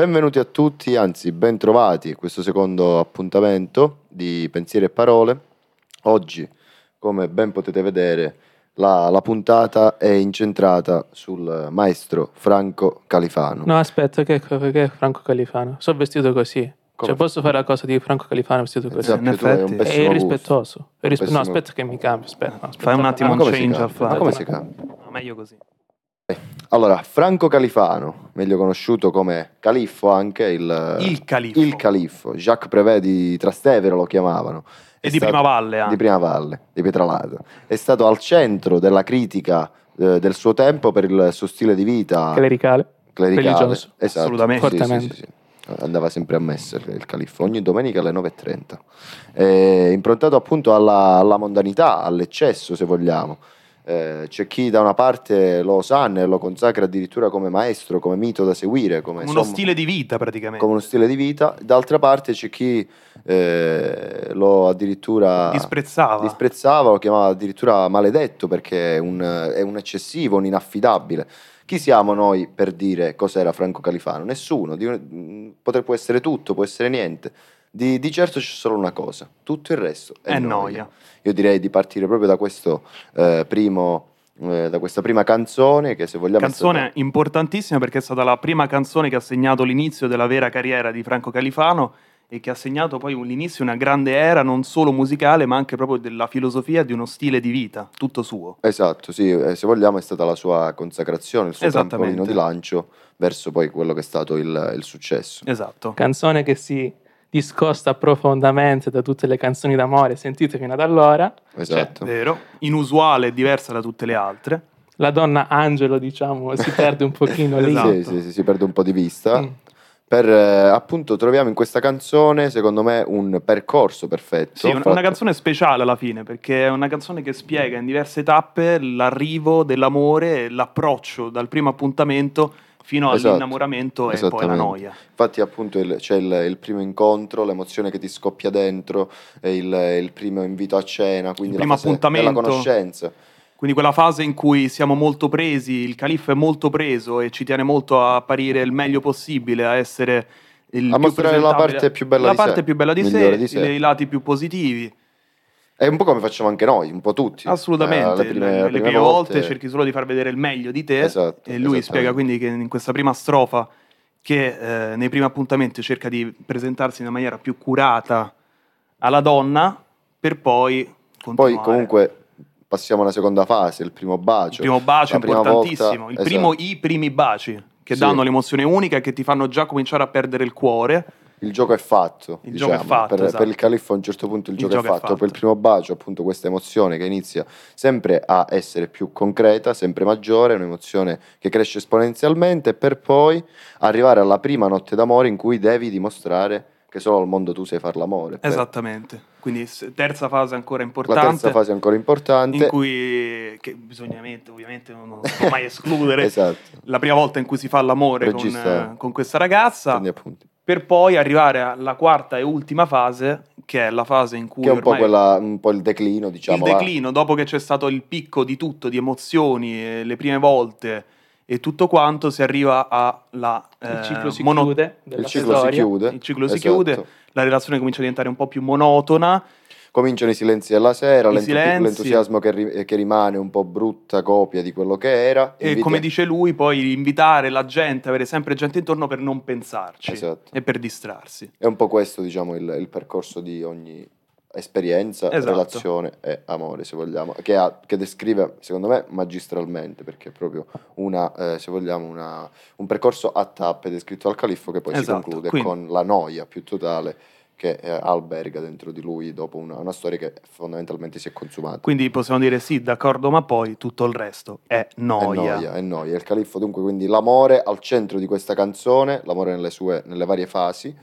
Benvenuti a tutti, anzi ben trovati a questo secondo appuntamento di Pensieri e Parole. Oggi, come ben potete vedere, la, la puntata è incentrata sul maestro Franco Califano. No, aspetta, che, che è Franco Califano? Sono vestito così. Come? Cioè, posso fare la cosa di Franco Califano vestito così? Esatto, in effetti. È gusto. irrispettoso. È irrispe- Pessimo- No, aspetta che mi cambio. Aspetta, no, aspetta. Fai un attimo un come si change cambia? al. Ma come si cambia? No, meglio così. Allora, Franco Califano, meglio conosciuto come Califfo anche, il, Il Califfo. il Califfo. Jacques Prévert di Trastevere lo chiamavano. È E di stato- Prima Valle anche. Di Prima Valle, di Pietralata. È stato al centro della critica eh, del suo tempo per il suo stile di vita Clericale. clericale. religioso. Esatto. Assolutamente. Sì, sì, Fortemente. sì, sì. Andava sempre a messa il il Califfo, ogni domenica alle 9.30. È improntato appunto alla, alla mondanità, all'eccesso se vogliamo. Eh, c'è chi da una parte lo osanna e lo consacra addirittura come maestro, come mito da seguire, come, Uno sommo- stile di vita praticamente. come uno stile di vita, d'altra parte c'è chi eh, lo addirittura Disprezzava. disprezzava, lo chiamava addirittura maledetto perché è un, è un eccessivo, un inaffidabile. Chi siamo noi per dire cos'era Franco Califano? Nessuno, può essere tutto, può essere niente. Di, di certo c'è solo una cosa, tutto il resto è, È noia. noia. Io direi di partire proprio da questo eh, primo, eh, da questa prima canzone che se vogliamo Canzone stata- importantissima perché è stata la prima canzone che ha segnato l'inizio della vera carriera di Franco Califano e che ha segnato poi un- l'inizio di una grande era non solo musicale ma anche proprio della filosofia di uno stile di vita, tutto suo. Esatto, sì, eh, se vogliamo è stata la sua consacrazione, il suo Esattamente. trampolino di lancio verso poi quello che è stato il, il successo. Esatto. Canzone che si discosta profondamente da tutte le canzoni d'amore sentite fino ad allora. Esatto. Vero? Inusuale e diversa da tutte le altre. La donna Angelo, diciamo, si perde un pochino lì. Esatto. Sì, sì, sì, si perde un po' di vista. Mm. Per, eh, appunto troviamo in questa canzone, secondo me, un percorso perfetto. Sì, una, fatto- una canzone speciale alla fine, perché è una canzone che spiega in diverse tappe l'arrivo dell'amore, e l'approccio dal primo appuntamento fino Esatto, all'innamoramento e poi la noia. Infatti, appunto, il- c'è il, il primo incontro, l'emozione che ti scoppia dentro, il, il primo invito a cena, quindi Il la primo della conoscenza. Quindi quella fase in cui siamo molto presi, il califfo è molto preso e ci tiene molto a apparire il meglio possibile, a essere il A più mostrare la parte più bella la di sé, parte più bella di sé, di sé. i lati più positivi. È un po' come facciamo anche noi, un po' tutti. Assolutamente, Eh, le, prime, le alle prime prime volte cerchi solo di far vedere il meglio di te Esatto, e lui spiega quindi che in questa prima strofa che eh, nei primi appuntamenti cerca di presentarsi in una maniera più curata alla donna per poi Poi continuare. comunque passiamo alla seconda fase, il primo bacio. il primo bacio prima importantissimo, volta- il esatto. primo, i primi baci che Sì. danno l'emozione unica e che ti fanno già cominciare a perdere il cuore. Il gioco è fatto, Il diciamo. gioco è fatto, per, esatto. per il califfo a un certo punto il, Il gioco, gioco è è fatto. fatto. Poi il primo bacio, appunto questa emozione che inizia sempre a essere più concreta, sempre maggiore, un'emozione che cresce esponenzialmente per poi arrivare alla prima notte d'amore in cui devi dimostrare che solo al mondo tu sai far l'amore. Per- Esattamente. Quindi terza fase ancora La importante. terza fase ancora importante. in cui che bisogna ovviamente, ovviamente non, si può mai escludere esatto. la prima volta in cui si fa l'amore con, con questa ragazza Prendi appunti. Per poi arrivare alla quarta e ultima fase che è la fase in cui Che è un po', quella, un po' il declino, diciamo. il la- declino dopo che c'è stato il picco di tutto di emozioni le prime volte e tutto quanto si arriva alla Il ciclo si Eh, mono- chiude. della Il ciclo si chiude. il ciclo si Esatto. chiude la relazione comincia a diventare un po' più monotona Cominciano i silenzi della sera, l'entu- silenzi. l'entusiasmo che, ri- che rimane un po' brutta copia di quello che era. e Inviti- come dice lui poi invitare la gente avere sempre gente intorno per non pensarci Esatto. e per distrarsi È un po' questo, diciamo, il, il percorso di ogni esperienza, Esatto. relazione e amore, se vogliamo, che, ha- che descrive, secondo me, magistralmente, perché è proprio una, eh, se vogliamo, una- un percorso a tappe descritto dal califfo che poi si Esatto, conclude quindi- con la noia più totale che eh, alberga dentro di lui dopo una, una storia che fondamentalmente si è consumata. Quindi possiamo dire sì, d'accordo, ma poi tutto il resto è noia. È noia, è noia. Il califfo dunque quindi l'amore al centro di questa canzone, l'amore nelle sue nelle varie fasi,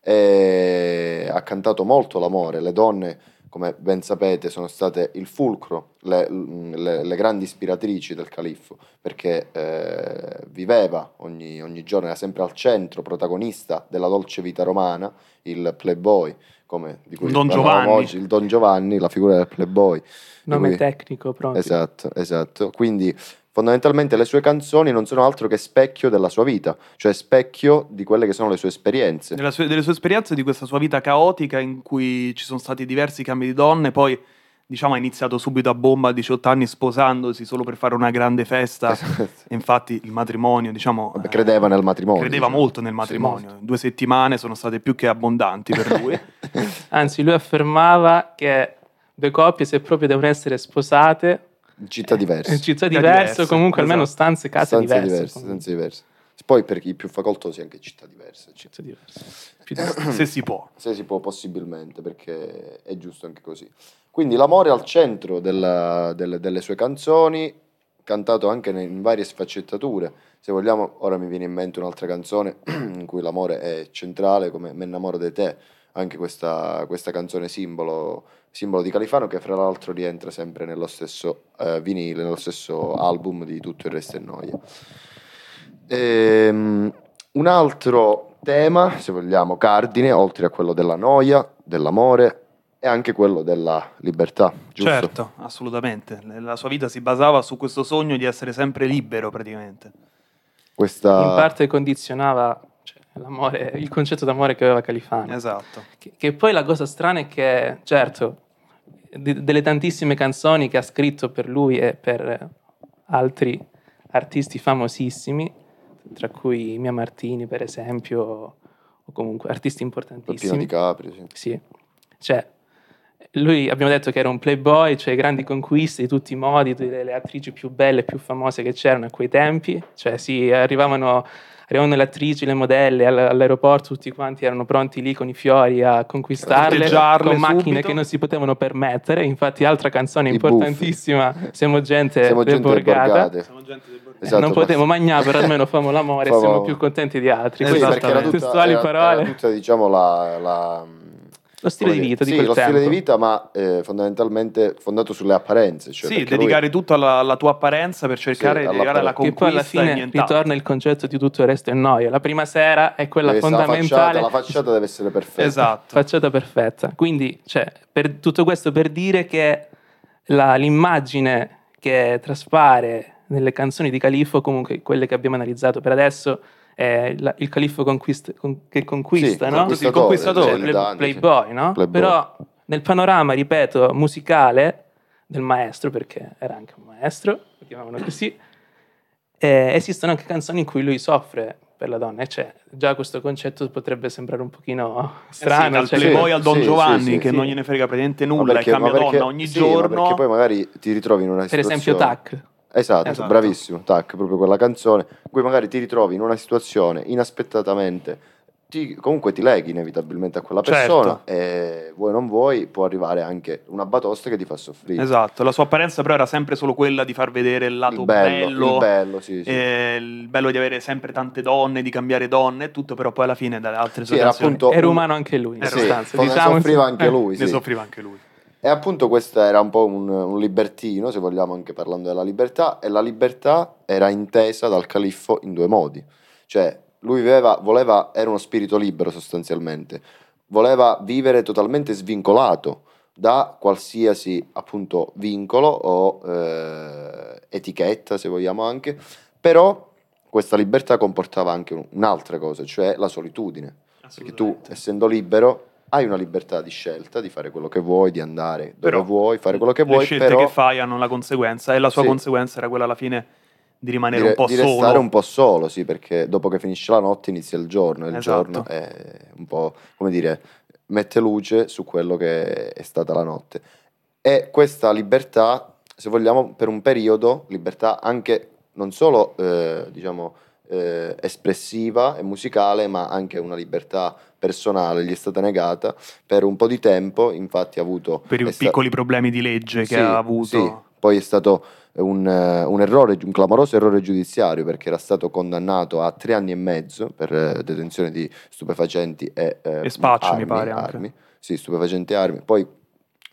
e ha cantato molto l'amore, le donne come ben sapete sono state il fulcro, le, le- le grandi ispiratrici del califfo, perché eh, viveva ogni, ogni giorno, era sempre al centro, protagonista della dolce vita romana, il playboy, come di cui Il Don Giovanni. oggi, il Don Giovanni, la figura del playboy. Nome cui- tecnico, pronto. Esatto, esatto. Quindi fondamentalmente le sue canzoni non sono altro che specchio della sua vita, cioè specchio di quelle che sono le sue esperienze. Della sue- delle sue esperienze, di questa sua vita caotica in cui ci sono stati diversi cambi di donne, poi diciamo ha iniziato subito a bomba a 18 anni sposandosi solo per fare una grande festa e infatti il matrimonio diciamo Vabbè, credeva nel matrimonio. credeva diciamo. molto nel matrimonio due settimane sono state più che abbondanti per lui Anzi, lui affermava che due coppie, se proprio devono essere sposate, città diverse. in città diverse, comunque almeno esatto. stanze, case stanze diverse. diverse, stanze diverse. Poi per i più facoltosi anche città diverse. Città diverse. Se si può Se si può possibilmente, perché è giusto anche così. Quindi l'amore al centro della- delle, delle sue canzoni, cantato anche in varie sfaccettature. Se vogliamo, ora mi viene in mente un'altra canzone in cui l'amore è centrale, come Me innamoro di te, anche questa, questa canzone simbolo, simbolo di Califano, che fra l'altro rientra sempre nello stesso eh, vinile, nello stesso album di Tutto il resto è noia. Ehm, un altro tema, se vogliamo, cardine, oltre a quello della noia, dell'amore, è anche quello della libertà, giusto? certo assolutamente la sua vita si basava su questo sogno di essere sempre libero praticamente Questa... In parte condizionava il concetto d'amore che aveva Califano. esatto Che, che poi la cosa strana è che, certo, di- delle tantissime canzoni che ha scritto per lui e per altri artisti famosissimi, tra cui Mia Martini, per esempio, o comunque artisti importantissimi. di Capri, sì. Sì, cioè, lui abbiamo detto che era un playboy, cioè grandi conquiste di tutti i modi, delle le attrici più belle e più famose che c'erano a quei tempi, cioè sì, arrivavano, arrivavano le attrici, le modelle all- all'aeroporto, tutti quanti erano pronti lì con i fiori a conquistarle, con macchine subito. che non si potevano permettere, infatti altra canzone I importantissima, siamo gente Siamo gente deborgata. borgate. Eh, Esatto, non potevo mangiare, però almeno famo l'amore, Famo- siamo più contenti di altri. Esatto. Queste perché era tutta, testuali era- parole. era tutta, diciamo, la... la- Lo stile di vita di sì, quel lo tempo. stile di vita, ma eh, fondamentalmente fondato sulle apparenze. Cioè sì perché lui- dedicare tutto alla, alla tua apparenza per cercare Sì, di arrivare alla all'apparenza. Che poi alla conquista e fine ritorna il concetto di tutto il resto è noia. La prima sera è quella deve essere la fondamentale. facciata, la facciata deve essere perfetta. esatto facciata perfetta. Quindi, cioè, per tutto questo per dire che la- l'immagine che traspare nelle canzoni di Califfo, comunque quelle che abbiamo analizzato per adesso, è la- il Califfo conquist- con- che conquista, Sì, no? Il conquistatore, Cioè, il danze, playboy, no? Playboy. Però nel panorama, ripeto, musicale del maestro, perché era anche un maestro, lo chiamavano così, eh, esistono anche canzoni in cui lui soffre per la donna e c'è già questo concetto potrebbe sembrare un pochino Eh sì, strano. dal cioè, playboy al Don sì, Giovanni sì, sì, che sì. non gliene frega praticamente nulla perché- e cambia perché- donna ogni sì, ma giorno perché poi magari ti ritrovi in una per situazione... esempio Tac. Esatto, Esatto. bravissimo, tac, proprio quella canzone, in cui magari ti ritrovi in una situazione inaspettatamente, ti- comunque ti leghi inevitabilmente a quella Certo. persona e vuoi non vuoi può arrivare anche una batosta che ti fa soffrire. esatto la sua apparenza però era sempre solo quella di far vedere il lato il bello, bello, il bello, sì, sì. eh, il bello di avere sempre tante donne di cambiare donne e tutto però poi alla fine dalle altre Sì, era appunto Era umano anche lui, in Eh, sì, sostanza. ne Diciamo, soffriva anche eh, lui, ne sì. soffriva anche lui E appunto questo era un po' un, un libertino, se vogliamo anche parlando della libertà, e la libertà era intesa dal califfo in due modi. Cioè, lui viveva, voleva, era uno spirito libero sostanzialmente, voleva vivere totalmente svincolato da qualsiasi appunto vincolo o eh, etichetta, se vogliamo anche, però questa libertà comportava anche un- un'altra cosa, cioè la solitudine. Perché tu, essendo libero, hai una libertà di scelta, di fare quello che vuoi, di andare dove Però vuoi, fare quello che le vuoi, scelte però che fai hanno la conseguenza e la sua Sì. conseguenza era quella alla fine di di, rimanere re- un po' di solo restare un po' solo, sì, perché dopo che finisce la notte inizia il giorno, e il Esatto. giorno è un po', come dire, mette luce su quello che è stata la notte. E questa libertà, se vogliamo, per un periodo, libertà anche non solo, eh, diciamo, eh, espressiva e musicale, ma anche una libertà personale, gli è stata negata per un po' di tempo, infatti ha avuto... per i sta- piccoli problemi di legge che Sì, ha avuto sì. Poi è stato un, eh, un errore, un clamoroso errore giudiziario perché era stato condannato a tre anni e mezzo per eh, detenzione di stupefacenti e, eh, E spaccio, mi armi, pare, anche. armi. Sì, stupefacenti e armi. Poi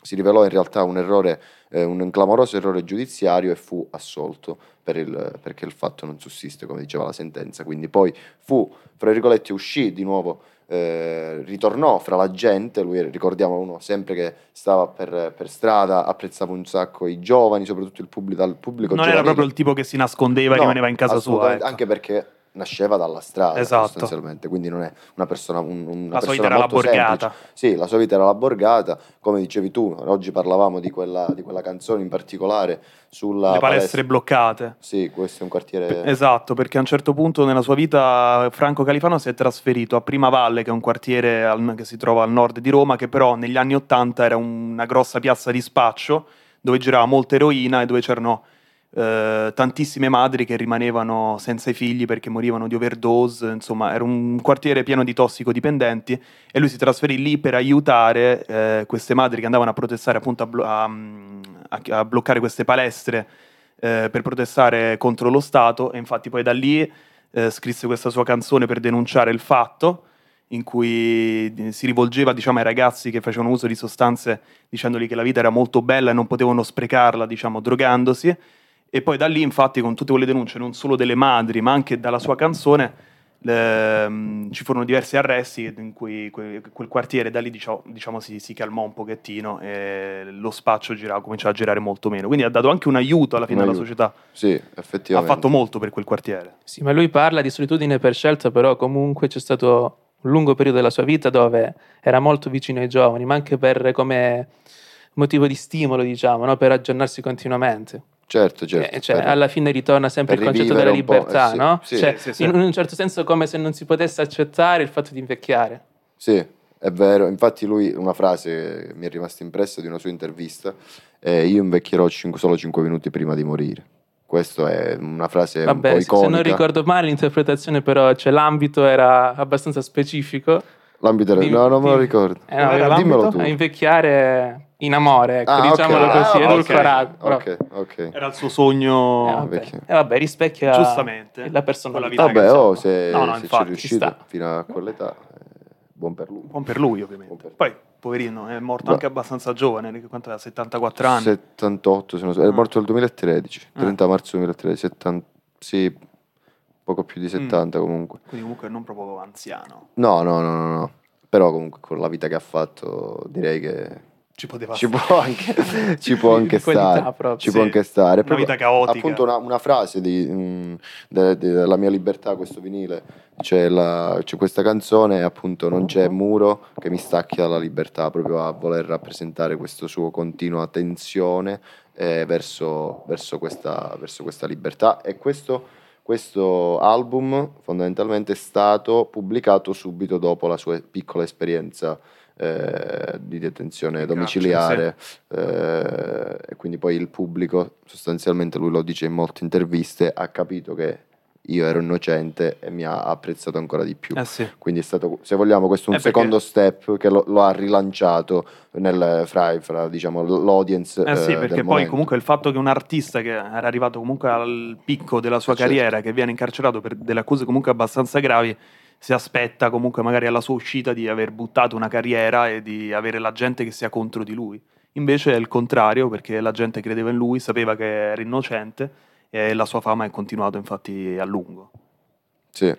si rivelò in realtà un errore, eh, un clamoroso errore giudiziario e fu assolto per il- perché il fatto non sussiste, come diceva la sentenza. Quindi poi fu, fra virgolette, uscì di nuovo eh, ritornò fra la gente, lui ricordiamo uno sempre che stava per, per strada, apprezzava un sacco i giovani, soprattutto il pubblico, pubblico Non era giovanile. proprio il tipo che si nascondeva e No, rimaneva in casa sua. ecco. Anche perché nasceva dalla strada Esatto. sostanzialmente, quindi non è una persona, un- una La sua vita era la borgata. semplice. Sì, la sua vita era la borgata, come dicevi tu, oggi parlavamo di quella, di quella canzone in particolare sulla Le palestre bloccate. Sì, questo è un quartiere... Esatto, perché a un certo punto nella sua vita Franco Califano si è trasferito a Prima Valle, che è un quartiere al- che si trova al nord di Roma, che però negli anni Ottanta era una grossa piazza di spaccio dove girava molta eroina e dove c'erano eh, tantissime madri che rimanevano senza i figli perché morivano di overdose, insomma era un quartiere pieno di tossicodipendenti e lui si trasferì lì per aiutare eh, queste madri che andavano a protestare appunto a, blo- a- a- a bloccare queste palestre eh, per protestare contro lo Stato e infatti poi da lì eh, scrisse questa sua canzone per denunciare il fatto in cui eh, si rivolgeva diciamo, ai ragazzi che facevano uso di sostanze dicendogli che la vita era molto bella e non potevano sprecarla diciamo, drogandosi e poi da lì infatti con tutte quelle denunce non solo delle madri ma anche dalla sua canzone ehm, ci furono diversi arresti in cui que- quel quartiere da lì diciamo, diciamo, si, si calmò un pochettino e lo spaccio girava, cominciò a girare molto meno quindi ha dato anche un aiuto alla fine alla società Sì, ha effettivamente. fatto molto per quel quartiere Sì, ma lui parla di solitudine per scelta, però comunque c'è stato un lungo periodo della sua vita dove era molto vicino ai giovani, ma anche per come motivo di stimolo, diciamo, no? per aggiornarsi continuamente. Certo, certo. Eh, cioè, per- alla fine ritorna sempre il concetto della libertà, eh sì, no? sì, Cioè, sì, sì. In un certo senso come se non si potesse accettare il fatto di invecchiare. Sì, è vero. Infatti lui, una frase mi è rimasta impressa di una sua intervista, è io invecchierò cinque- solo 5 minuti prima di morire. Questa è una frase un po' Vabbè, se- iconica. non ricordo male l'interpretazione però, cioè l'ambito era abbastanza specifico. L'ambito era... Dimmi- No, non me lo ricordo. Eh, no, Dimmelo l'ambito? tu. A invecchiare in amore, ecco, Ah, diciamolo Ah, così, ok, edulcorato. però- Ok, ok. era il suo sogno Eh, vabbè. Eh, vabbè, rispecchia Giustamente. la personalità. Vabbè, che oh, se, No, no, se ci è infatti, ci riuscito sta. fino a quell'età, eh, buon per lui. buon per lui ovviamente per- poi poverino è morto Beh. anche abbastanza giovane quanto aveva 74 anni 78, se non so, è Ah. morto nel 2013, Ah. 30 marzo 2013, 70, sì, poco Mm. più di 70 comunque. quindi comunque non proprio anziano No, no, no, no, no. Però comunque con la vita che ha fatto direi che ci poteva ci stare. può anche, ci può anche stare. proprio. Ci Sì, può anche stare. una Proprio- vita caotica. Appunto una, una frase di, mm, de- de- della mia libertà, questo vinile, c'è, la- c'è questa canzone appunto non c'è muro che mi stacchi dalla libertà, proprio a voler rappresentare questa sua continua tensione eh, verso, verso questa, verso questa libertà. E questo, questo album fondamentalmente è stato pubblicato subito dopo la sua piccola esperienza eh, di detenzione domiciliare eh, e quindi poi il pubblico sostanzialmente lui lo dice in molte interviste ha capito che io ero innocente e mi ha apprezzato ancora di più eh sì quindi è stato se vogliamo questo è un Eh, secondo step che lo, lo ha rilanciato nel fra, fra, diciamo l'audience Eh sì, eh, perché poi momento. comunque il fatto che un artista che era arrivato comunque al picco della sua Eh, certo. carriera, che viene incarcerato per delle accuse comunque abbastanza gravi, si aspetta comunque magari alla sua uscita di aver buttato una carriera e di avere la gente che sia contro di lui. Invece è il contrario, perché la gente credeva in lui, sapeva che era innocente e la sua fama è continuata infatti a lungo. Sì,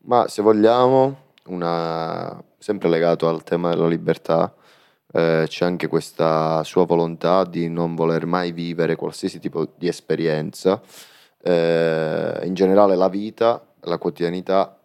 ma se vogliamo, una- sempre legato al tema della libertà, eh, c'è anche questa sua volontà di non voler mai vivere qualsiasi tipo di esperienza, eh, in generale la vita, la quotidianità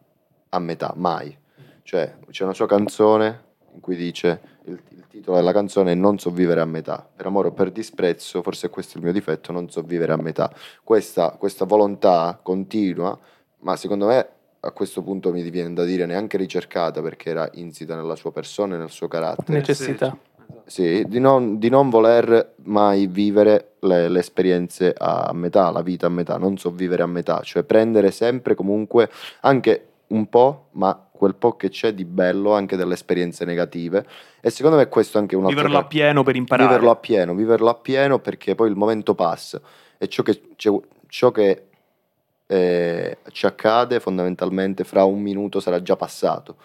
a metà, mai. Cioè, c'è una sua canzone in cui dice, il, il titolo della canzone è Non so vivere a metà, per amore o per disprezzo, forse questo è il mio difetto, non so vivere a metà. Questa, questa volontà continua, ma secondo me a questo punto mi viene da dire neanche ricercata perché era insita nella sua persona e nel suo carattere. Necessità. Sì, di non, di non voler mai vivere le, le esperienze a metà, la vita a metà, non so vivere a metà, cioè prendere sempre comunque anche un po', ma quel po' che c'è di bello anche delle esperienze negative e secondo me questo è anche un altro Viverlo ca- appieno per imparare. viverlo appieno, viverlo appieno perché poi il momento passa e ciò che, ciò- ciò che eh, ci accade fondamentalmente fra un minuto sarà già passato.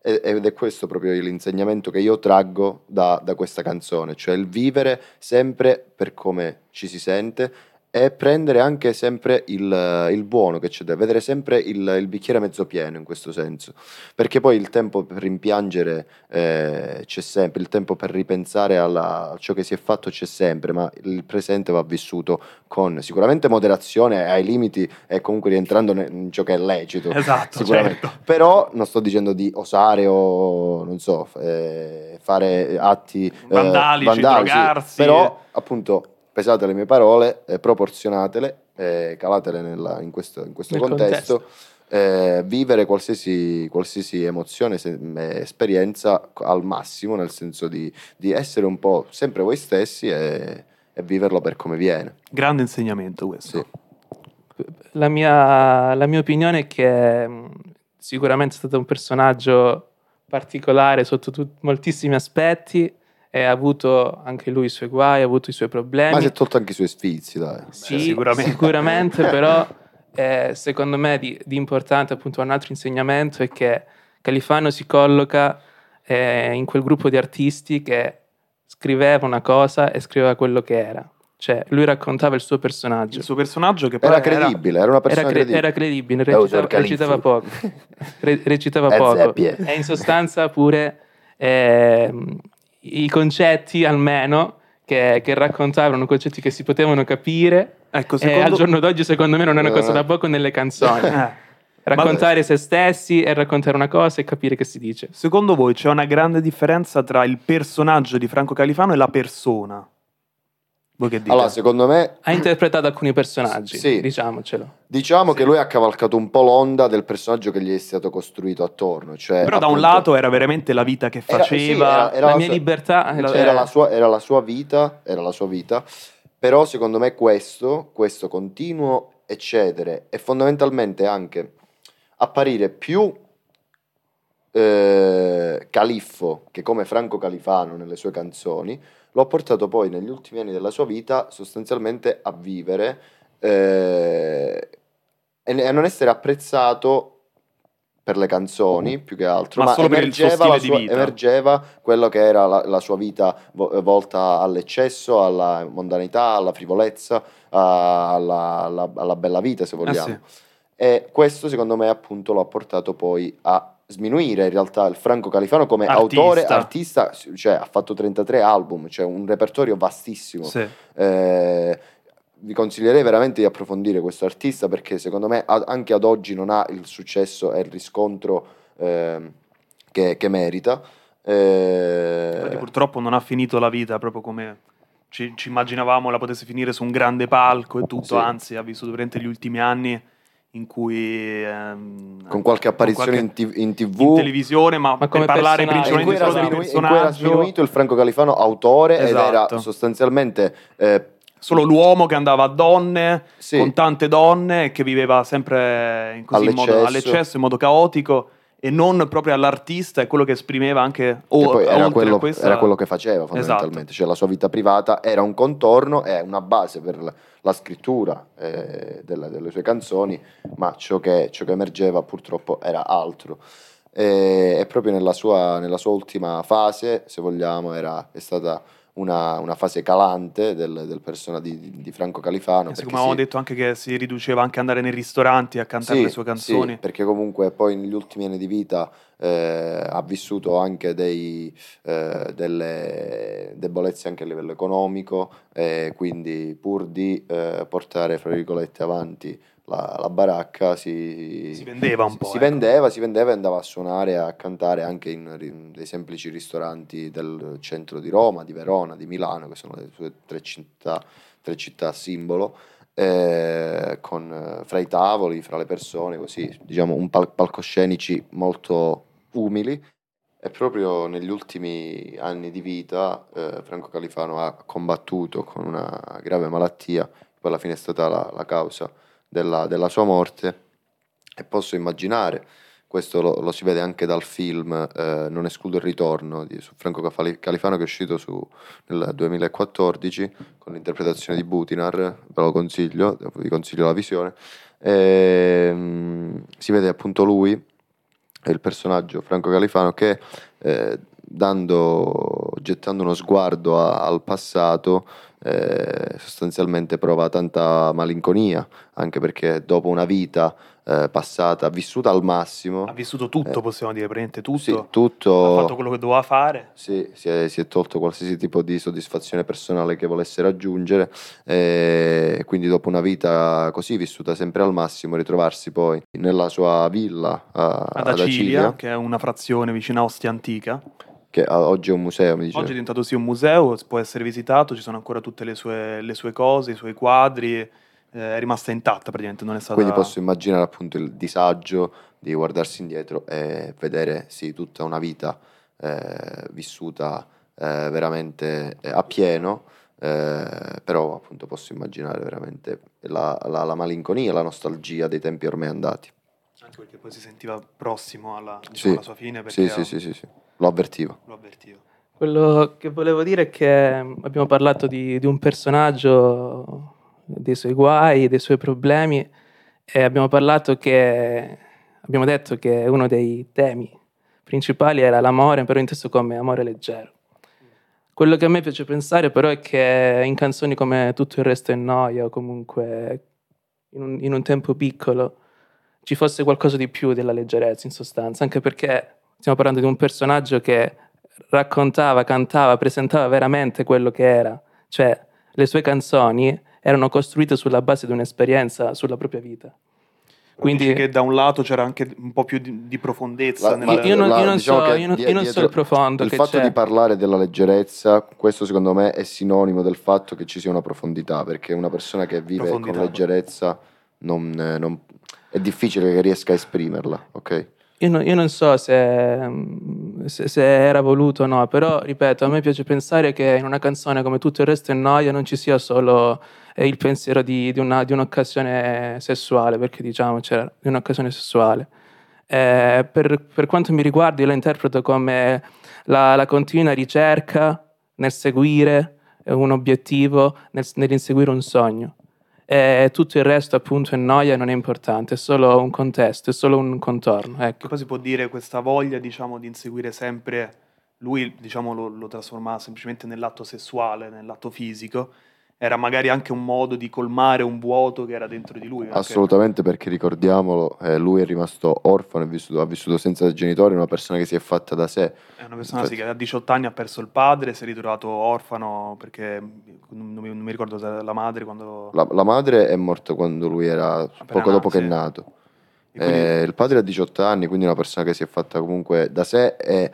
E- Ed è questo proprio l'insegnamento che io traggo da, da questa canzone, cioè il vivere sempre per come ci si sente e prendere anche sempre il, il buono che c'è da vedere sempre il, il, bicchiere mezzo pieno in questo senso, perché poi il tempo per rimpiangere eh, c'è sempre, il tempo per ripensare alla, a ciò che si è fatto c'è sempre, ma il presente va vissuto con sicuramente moderazione ai limiti e comunque rientrando in ciò che è lecito. Esatto, sicuramente. Certo. Però non sto dicendo di osare o non so, eh, fare atti vandalici, eh, vandalici drogarsi. Però appunto pesate le mie parole, eh, proporzionatele, eh, calatele nella, in questo, in questo contesto. contesto. Eh, vivere qualsiasi, qualsiasi emozione, se, esperienza al massimo, nel senso di, di, essere un po' sempre voi stessi e, e, viverlo per come viene. Grande insegnamento questo. Sì. La, mia, la mia opinione è che mm, sicuramente è stato un personaggio particolare sotto tut- moltissimi aspetti ha avuto anche lui i suoi guai, ha avuto i suoi problemi. Ma si è tolto anche i suoi sfizi, dai. Sì, Beh, sicuramente. sicuramente però eh, secondo me di, di, importante appunto un altro insegnamento è che Califano si colloca eh, in quel gruppo di artisti che scriveva una cosa e scriveva quello che era. Cioè, lui raccontava il suo personaggio. Il suo personaggio che poi era credibile, era, era una persona era, cre- era credibile, recitava, recitava poco. Re- recitava poco. E in sostanza pure eh, i concetti almeno che, che, raccontavano concetti che si potevano capire ecco, secondo... e al giorno d'oggi secondo me non è una cosa da poco nelle canzoni. Eh. Raccontare se stessi e raccontare una cosa e capire che si dice. Secondo voi c'è una grande differenza tra il personaggio di Franco Califano e la persona? Voi che dite? Allora, secondo me... Ha interpretato alcuni personaggi, sì. diciamocelo. Diciamo sì. che lui ha cavalcato un po' l'onda del personaggio che gli è stato costruito attorno. Cioè, Però appunto, da un lato era veramente la vita che faceva, era, sì, era, era la, la, mia sua, libertà. Cioè... Era, la sua, era la sua vita, era la sua vita. Però secondo me questo, questo continuo eccedere e fondamentalmente anche apparire più eh, califfo che come Franco Califano nelle sue canzoni, lo ha portato poi negli ultimi anni della sua vita sostanzialmente a vivere eh, e a non essere apprezzato per le canzoni più che altro, ma, ma emergeva, sua, emergeva, quello che era la, la sua vita volta all'eccesso, alla mondanità, alla frivolezza, alla, alla, alla bella vita se vogliamo. Eh sì. E questo secondo me appunto lo ha portato poi a sminuire in realtà il Franco Califano come artista. autore, artista, cioè ha fatto 33 album, cioè un repertorio vastissimo. Sì. Eh, vi consiglierei veramente di approfondire questo artista perché secondo me anche ad oggi non ha il successo e il riscontro eh, che, che, merita. Eh... Purtroppo non ha finito la vita proprio come ci, ci, immaginavamo la potesse finire su un grande palco e tutto, sì. anzi ha vissuto durante gli ultimi anni in cui ehm, con qualche apparizione con qualche, in, TV in televisione ma, ma per parlare principalmente solo del personaggio in cui era sminuito il Franco Califano autore esatto. ed era esatto. sostanzialmente eh, solo l'uomo che andava a donne sì. con tante donne e che viveva sempre in così all'eccesso. modo all'eccesso in modo caotico e non proprio all'artista, è quello che esprimeva anche o, era, quello, questa... era, quello, che faceva fondamentalmente, esatto. cioè la sua vita privata era un contorno e una base per la, la scrittura eh, della, delle sue canzoni, ma ciò che, ciò che emergeva purtroppo era altro. E, e proprio nella sua, nella sua, ultima fase, se vogliamo, era, è stata una, una, fase calante del, del persona di, di, Franco Califano. Eh, come avevamo detto anche che si riduceva anche ad andare nei ristoranti a cantare sì, le sue canzoni. Sì, perché comunque poi negli ultimi anni di vita eh, ha vissuto anche dei, eh, delle debolezze anche a livello economico e quindi pur di eh, portare, fra virgolette, avanti la, la baracca si, si, vendeva un po'. Si, ecco. vendeva, si vendeva e andava a suonare, a cantare anche in, in, dei semplici ristoranti del centro di Roma, di Verona, di Milano, che sono le sue tre città, tre città simbolo. Eh, con, fra i tavoli, fra le persone, così diciamo un pal- palcoscenici molto umili. E proprio negli ultimi anni di vita eh, Franco Califano ha combattuto con una grave malattia, poi alla fine è stata la, la causa della, della sua morte e posso immaginare, questo lo, lo, si vede anche dal film eh, Non escludo il ritorno di, su Franco Califano che è uscito su, nel 2014 con l'interpretazione di Butinar, ve lo consiglio, vi consiglio la visione. E, ehm, si vede appunto lui, il personaggio Franco Califano che eh, dando, gettando uno sguardo a, al passato eh, sostanzialmente prova tanta malinconia, anche perché dopo una vita eh, passata, vissuta al massimo, Ha vissuto tutto, Eh, possiamo dire, praticamente tutto. sì, Ha tutto, fatto quello che doveva fare. sì, si, è, si è tolto qualsiasi tipo di soddisfazione personale che volesse raggiungere eh, e quindi dopo una vita così vissuta sempre al massimo ritrovarsi poi nella sua villa a- Ad ad Acilia, Acilia, che è una frazione vicino a Ostia Antica. Che oggi è un museo. Oggi è diventato sì un museo, può essere visitato, ci sono ancora tutte le sue, le sue cose, i suoi quadri, eh, è rimasta intatta praticamente, non è stata... Quindi posso immaginare appunto il disagio di guardarsi indietro e vedere sì, tutta una vita eh, vissuta eh, veramente eh, a pieno, eh, però appunto posso immaginare veramente la, la- la malinconia, la nostalgia dei tempi ormai andati. Anche perché poi si sentiva prossimo alla, diciamo, Sì, alla sua fine, perché Sì, sì, sì, sì, sì, lo avvertivo. lo avvertivo. Quello che volevo dire è che abbiamo parlato di, di un personaggio, dei suoi guai, dei suoi problemi e abbiamo parlato che, abbiamo detto che uno dei temi principali era l'amore, però inteso come amore leggero. Quello che a me piace pensare però è che in canzoni come Tutto il resto è noia o comunque in un, in un tempo piccolo ci fosse qualcosa di più della leggerezza in sostanza, anche perché stiamo parlando di un personaggio che raccontava, cantava, presentava veramente quello che era, cioè le sue canzoni erano costruite sulla base di un'esperienza sulla propria vita. Quindi che da un lato c'era anche un po' più di, di profondezza La- nella... io, io non, la- io non diciamo so, io non, io non so il profondo il che fatto c'è. di parlare della leggerezza, questo secondo me è sinonimo del fatto che ci sia una profondità, perché una persona che vive con leggerezza non, eh, non- è difficile che riesca a esprimerla, ok? Io non, io non so se, se- se era voluto o no, però ripeto, a me piace pensare che in una canzone come tutto il resto è noia non ci sia solo eh, il pensiero di, di una- di un'occasione sessuale, perché diciamo c'era di un'occasione sessuale. Eh, per, per quanto mi riguarda, io la interpreto come la, la continua ricerca nel seguire eh, un obiettivo, nel- nell'inseguire un sogno. E tutto il resto, appunto, è noia non è importante, è solo un contesto, è solo un contorno. Ecco. poi si può dire questa voglia, diciamo, di inseguire sempre... Lui, diciamo, lo, lo trasformava semplicemente nell'atto sessuale, nell'atto fisico. Era magari anche un modo di colmare un vuoto che era dentro di lui. anche- Assolutamente perché ricordiamolo, eh, lui è rimasto orfano, è vissuto- ha vissuto senza genitori, una persona che si è fatta da sé. È una persona sì, Infatti- che a 18 anni ha perso il padre, si è ritrovato orfano perché non mi, non mi ricordo se la madre quando... La, la madre è morta quando lui era poco nato, dopo che sì. è nato. quindi- Eh, il padre ha 18 anni, quindi è una persona che si è fatta comunque da sé e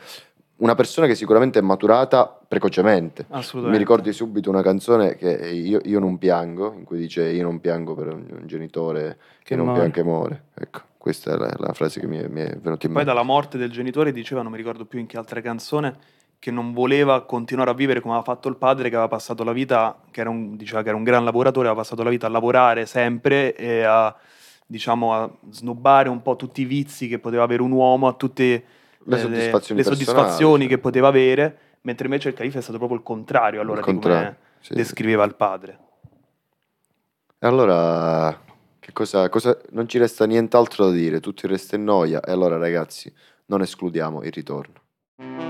una persona che sicuramente è maturata precocemente. assolutamente. Mi ricordi subito una canzone che io, Io non piango, in cui dice io non piango per un, genitore che, Che non muore. piange che muore. Ecco, questa è la, la frase che mi è, mi è venuta in Poi mente. dalla morte del genitore diceva, non mi ricordo più in che altra canzone, che non voleva continuare a vivere come aveva fatto il padre, che aveva passato la vita, che era un, diceva che era un gran lavoratore, aveva passato la vita a lavorare sempre e a, diciamo, a snobbare un po' tutti i vizi che poteva avere un uomo, a tutte Le eh, soddisfazioni le soddisfazioni sì. che poteva avere, mentre invece il califa è stato proprio il contrario, allora, Il contrario, come sì. descriveva il padre. E allora, che cosa, cosa- non ci resta nient'altro da dire, tutto il resto è noia. E allora ragazzi, non escludiamo il ritorno.